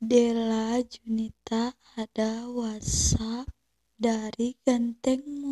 Della Junita ada whatsapp dari gantengmu